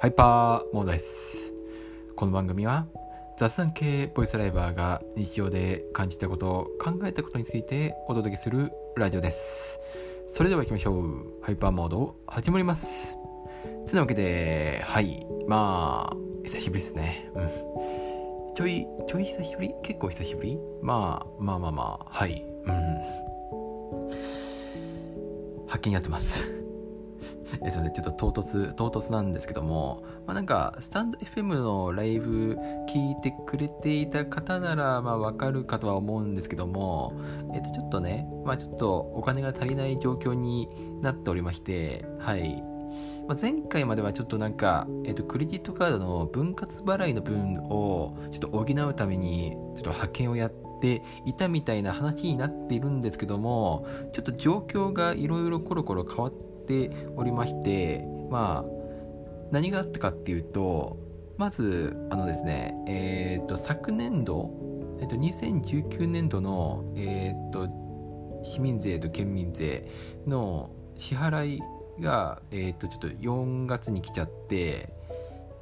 ハイパーモードです。この番組は雑談系ボイスライバーが日常で感じたことを考えたことについてお届けするラジオです。それでは行きましょう。ハイパーモード始まります。てなわけではい。まあ久しぶりですね。うん。ちょいちょい久しぶり？結構久しぶり？まあまあまあまあ。はい。うん。発見やってます。えすいません、ちょっと唐突、唐突なんですけども、まあ、なんか、スタンド FM のライブ聞いてくれていた方なら、まあ、わかるかとは思うんですけども、えっ、と、ちょっとね、まあ、ちょっとお金が足りない状況になっておりまして、はい。まあ、前回まではちょっとなんか、えっ、と、クレジットカードの分割払いの分をちょっと補うために、ちょっと派遣をやって、いたみたいな話になっているんですけどもちょっと状況がいろいろコロコロ変わってておりましてまあ何があったかっていうとまずあのですねえっ、ー、と昨年度えっ、ー、と2019年度のえっ、ー、と市民税と県民税の支払いが、えー、とちょっと4月に来ちゃって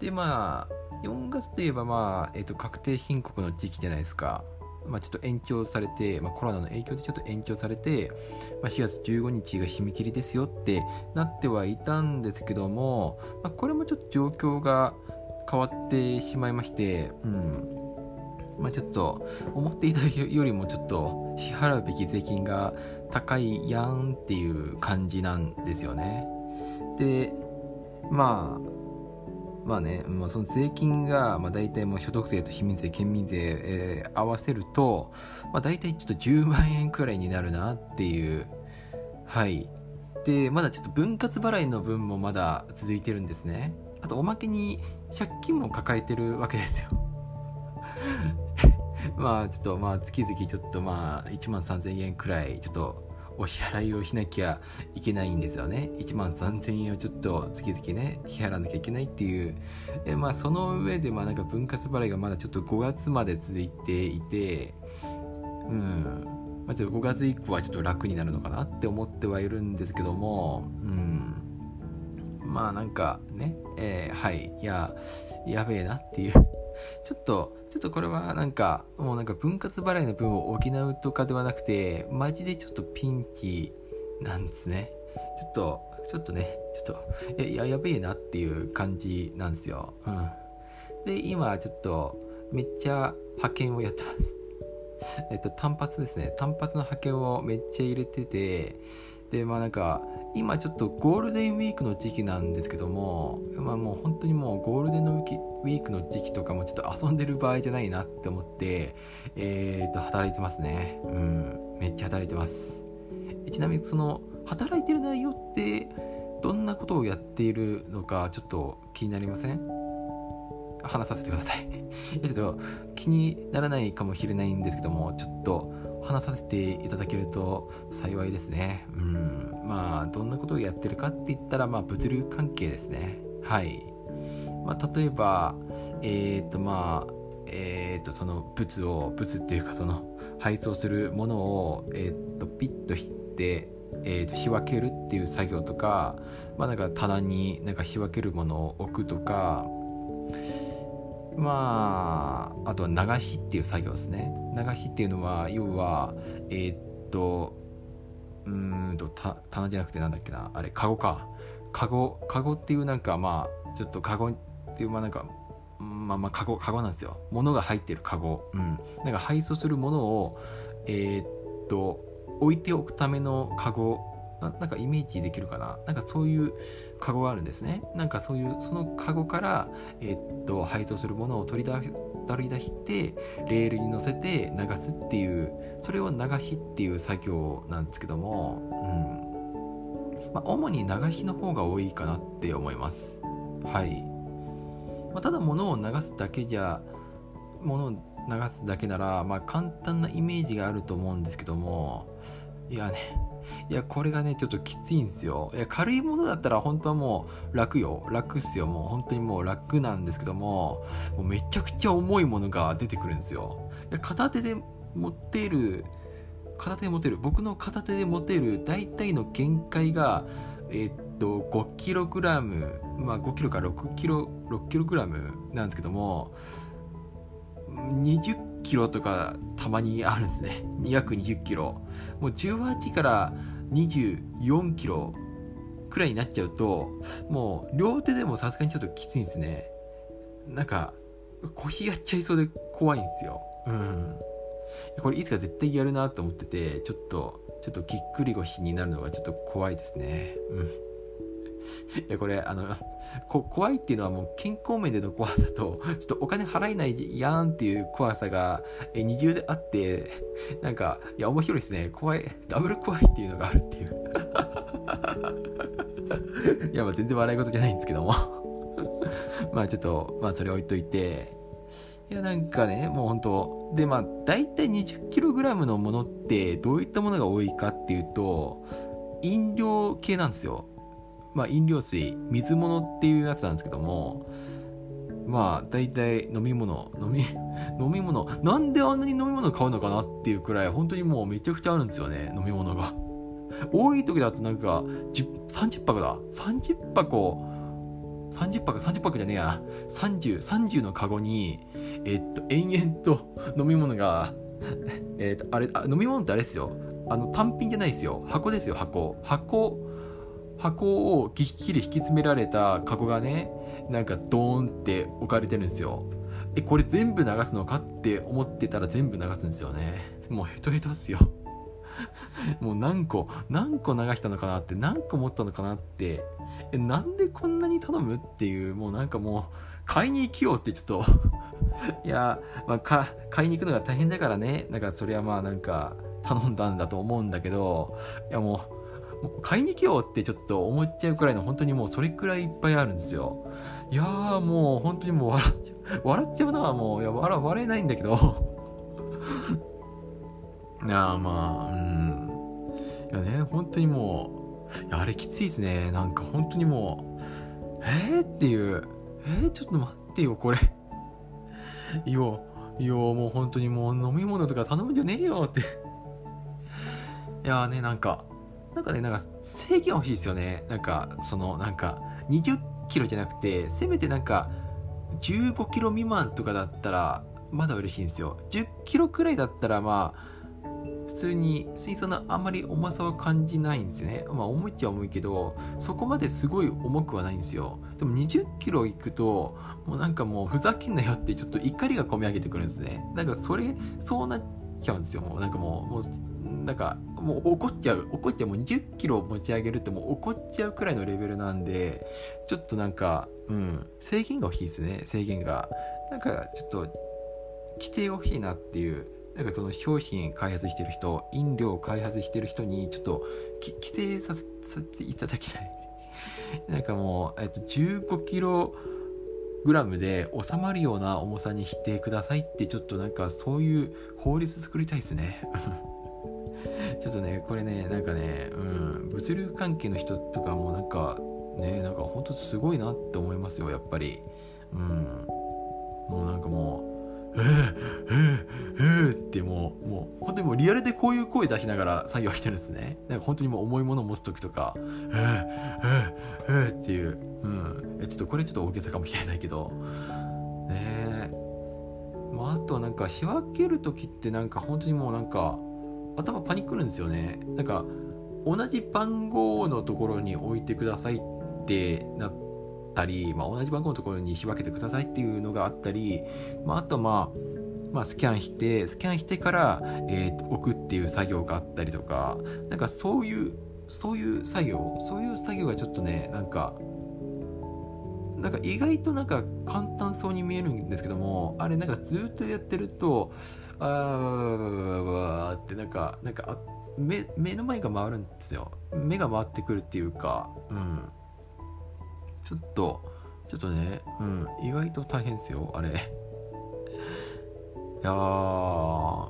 でまあ4月といえばまあ、えー、と確定申告の時期じゃないですか。まあ、ちょっと延長されて、まあ、コロナの影響でちょっと延長されて、まあ、4月15日が締め切りですよってなってはいたんですけども、まあ、これもちょっと状況が変わってしまいまして、うんまあ、ちょっと思っていたよりもちょっと支払うべき税金が高いやんっていう感じなんですよね。でまあまあね、まあ、その税金が、まあ、大体もう所得税と市民税、県民税、えー、合わせると、まあ、大体ちょっと10万円くらいになるなっていう。はい。で、まだちょっと分割払いの分もまだ続いてるんですね。あと、おまけに借金も抱えてるわけですよ。まあ、ちょっと、まあ、月々ちょっと、まあ、1万3000円くらい、ちょっと、お支払いをしなきゃいけないんですよね。1万3000円をちょっと月々ね、支払わなきゃいけないっていう。えまあ、その上で、まあなんか分割払いがまだちょっと5月まで続いていて、うん。まあ、ちょっと5月以降はちょっと楽になるのかなって思ってはいるんですけども、うん。まあなんかね、えー、はい、いや、やべえなっていうちょっと、ちょっとこれはなんか、もうなんか分割払いの分を補うとかではなくて、マジでちょっとピンチなんですね。ちょっと、ちょっとね、ちょっと、え、や、やべえなっていう感じなんですよ。うん。で、今ちょっと、めっちゃ派遣をやってます。えっと、単発ですね。単発の派遣をめっちゃ入れてて、で、まあなんか、今ちょっとゴールデンウィークの時期なんですけども、まあもう本当にもうゴールデンのウィークの時期とかもちょっと遊んでる場合じゃないなって思って、えー、っと、働いてますね。うん、めっちゃ働いてます。ちなみにその、働いてる内容って、どんなことをやっているのかちょっと気になりません？話させてください。ちょっと気にならないかもしれないんですけども、ちょっと話させていただけると幸いですね。うん。まあ、どんなことをやってるかって言ったら、まあ、物流関係ですね。はい。まあ、例えば、えっ、ー、と、まあ、えっ、ー、と、その物を、物っていうか、その、配送するものを、えっ、ー、と、ピッと引って、えーと、仕分けるっていう作業とか,、まあ、なんか棚になんか仕分けるものを置くとかまああとは流しっていう作業ですね。流しっていうのは要はえー、っとうんと棚じゃなくてなんだっけな。あれカゴか。カゴカゴっていうなんかまあちょっとカゴっていうまあなんかまあまあカゴカゴなんですよ。物が入ってるカゴ。うん。なんか配送するものをえー、っと置いておくためのカゴななんかイメージできるかな？なんかそういうカゴがあるんですね。なんかそういうそのカゴから、えー、っと配送するものを取り出取り出してレールに乗せて流すっていうそれを流しっていう作業なんですけども、うん。まあ、主に流しの方が多いかなって思います。はい、まあ、ただ物を流すだけじゃ物を流すだけなら、まあ、簡単なイメージがあると思うんですけどもいやねいや、これがね、ちょっときついんですよ。いや、軽いものだったら本当はもう楽よ。楽っすよ。もう本当にもう楽なんですけども、もうめちゃくちゃ重いものが出てくるんですよ。いや、片手で持っている、片手で持てる、僕の片手で持てる大体の限界が、えー、っと 5kg まあ 5kg から 6kg 6kg なんですけども20キロとかたまにあるんですね。約20キロ。もう18から24キロくらいになっちゃうともう両手でもさすがにちょっときついんですね。なんか腰やっちゃいそうで怖いんですよ。うん。これいつか絶対やるなと思っててちょっとちょっとぎっくり腰になるのがちょっと怖いですね。うん。いやこれあの こ怖いっていうのはもう健康面での怖さと ちょっとお金払えないやんっていう怖さが二重であってなんかいや面白いですね。怖いダブル怖いっていうのがあるっていう。いやまあ全然笑い事じゃないんですけども。まあちょっとまあそれ置いといて。いやなんかねもう本当でまあ大体 20kg のものってどういったものが多いかっていうと飲料系なんですよ。まあ、飲料水水物っていうやつなんですけどもまあ大体飲み物飲み 飲み物なんであんなに飲み物買うのかなっていうくらい本当にもうめちゃくちゃあるんですよね飲み物が。多い時だとなんか30箱だ。30箱30箱30箱じゃねえや。3030 30のカゴにえっと延々と 飲み物がえっとあれあ飲み物ってあれですよ。あの単品じゃないですよ。箱ですよ箱。箱箱をぎっきり引き詰められたカゴがねなんかドーンって置かれてるんですよ。えこれ全部流すのかって思ってたら全部流すんですよね。もうヘトヘトっすよ。もう何個何個流したのかなって何個持ったのかなって。えなんでこんなに頼むっていうもうなんかもう買いに行きようってちょっと。いや、まあ、か買いに行くのが大変だからね。なんかそれはまあなんか頼んだんだと思うんだけどいやもうもう買いに来ようってちょっと思っちゃうくらいの本当にもうそれくらいいっぱいあるんですよ。いやーもう本当にもう笑っちゃう笑っちゃうなもういや笑笑えないんだけど。いやまあうん。いやね本当にもうあれきついですね。なんか本当にもうえー、っていう。えー、ちょっと待ってよこれ。いやいやもう本当にもう飲み物とか頼むんじゃねえよって。いやねなんかなんかね、なんか制限欲しいですよね。なんか、その、なんか、20キロじゃなくて、せめてなんか、15キロ未満とかだったら、まだ嬉しいんですよ。10キロくらいだったら、まあ、普通に、普通にそんなあんまり重さは感じないんですよね。まあ、重いっちゃ重いけど、そこまですごい重くはないんですよ。でも20キロいくと、もうなんかもうふざけんなよってちょっと怒りが込み上げてくるんですね。なんかそれ、そうなっちゃうんですよ。もうなんかもう、もうなんかもう怒っちゃう怒っちゃうもう20キロ持ち上げるってもう怒っちゃうくらいのレベルなんでちょっとなんかうん制限が欲しいですね。制限が。なんかちょっと規定が欲しいなっていう。なんかその商品開発してる人飲料開発してる人にちょっと規定させていただきたい。なんかもう、えっと、15キログラムで収まるような重さにしてくださいってちょっとなんかそういう法律作りたいですね。ちょっとねこれねなんかねうん物流関係の人とかもなんかねなんかほんとすごいなって思いますよやっぱり。うん。もうなんかもう「えー、えー、えー、ってもうもう本当にもうリアルでこういう声出しながら作業してるんですね。なんか本当にもう重いものを持つ時とか「えー、えー、えー、っていう。うん。えちょっとこれちょっと大げさかもしれないけど。ね。えまあ、あとはなんか仕分ける時ってなんか本当にもうなんか頭パニックるんですよね。なんか同じ番号のところに置いてくださいってなったり、まあ、同じ番号のところに仕分けてくださいっていうのがあったり、まあ、あとまあまあ、スキャンしてスキャンしてから、えー、置くっていう作業があったりとかなんかそういうそういう作業そういう作業がちょっとねなんかなんか意外となんか簡単そうに見えるんですけどもあれなんかずっとやってるとあーってなんかなんか目目の前が回るんですよ。目が回ってくるっていうかうん。ちょっとちょっとねうん。意外と大変ですよあれ。いやう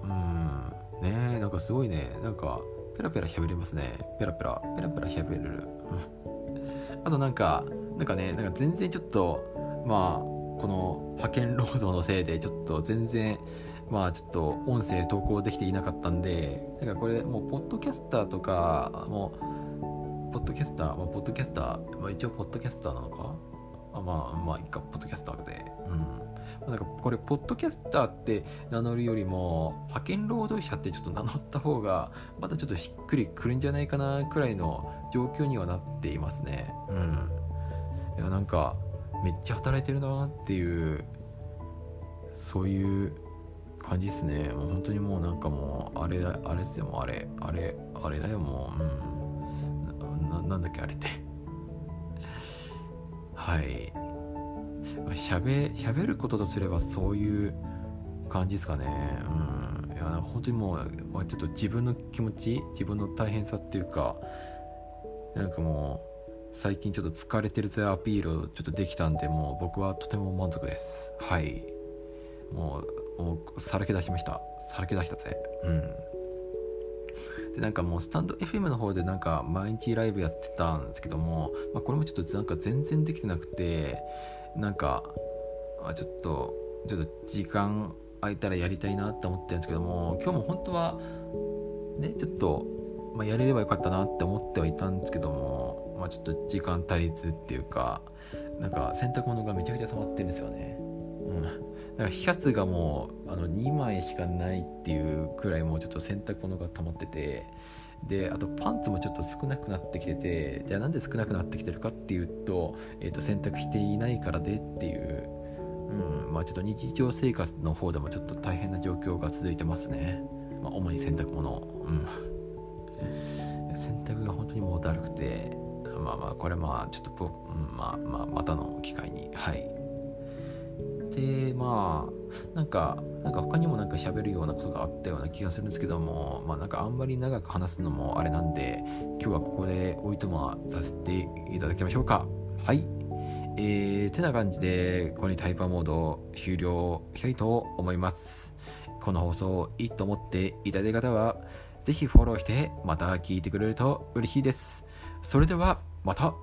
ん。ねなんかすごいね。なんかペラペラ喋れますね。ペラペラペラペラ喋れる。あとなんかなんかねなんか全然ちょっとまあこの派遣労働のせいでちょっと全然まあちょっと音声投稿できていなかったんでなんかこれもうポッドキャスターとかもうポッドキャスター、まあ、ポッドキャスター、まあ、一応ポッドキャスターなのか？あまあまあいいかポッドキャスターで。うん。なんかこれポッドキャスターって名乗るよりも派遣労働者ってちょっと名乗った方がまたちょっとしっくりくるんじゃないかなくらいの状況にはなっていますね。うん。いやなんかめっちゃ働いてるなっていうそういう感じですね。もう本当にもうなんかもうあれだあれっすよ。もうあれあれあれだよもう。うん。ななんだっけあれって。はい。しゃべしゃべることとすればそういう感じですかね。うん。いや本当にもう、まあ、ちょっと自分の気持ち自分の大変さっていうかなんかもう最近ちょっと疲れてるぜアピールをちょっとできたんでもう僕はとても満足です。はい。もうもうさらけ出しました。さらけ出したぜ。うん。でなんかもうスタンド FM の方でなんか毎日ライブやってたんですけども、まあ、これもちょっとなんか全然できてなくてなんかあちょっとちょっと時間空いたらやりたいなって思ってるんですけども今日も本当はねちょっと、まあ、やれればよかったなって思ってはいたんですけども、まあ、ちょっと時間足りずっていうかなんか洗濯物がめちゃくちゃ溜まってるんですよね。うん。だからシャツがもうあの2枚しかないっていうくらいもうちょっと洗濯物が溜まっててであとパンツもちょっと少なくなってきててじゃあなんで少なくなってきてるかっていうと,、えー、と洗濯していないからでっていう、うん。まあ、ちょっと日常生活の方でもちょっと大変な状況が続いてますね、まあ、主に洗濯物、うん、洗濯が本当にもうだるくてまあまあこれまあちょっと、うん、まあまあまたの機会にはい。でまあなんかなんか他にもなんか喋るようなことがあったような気がするんですけどもまあなんかあんまり長く話すのもあれなんで今日はここでおいとまさせていただきましょうか。はい。えー、てな感じでここにタイパーモード終了したいと思います。この放送いいと思っていただいた方はぜひフォローしてまた聞いてくれると嬉しいです。それではまた。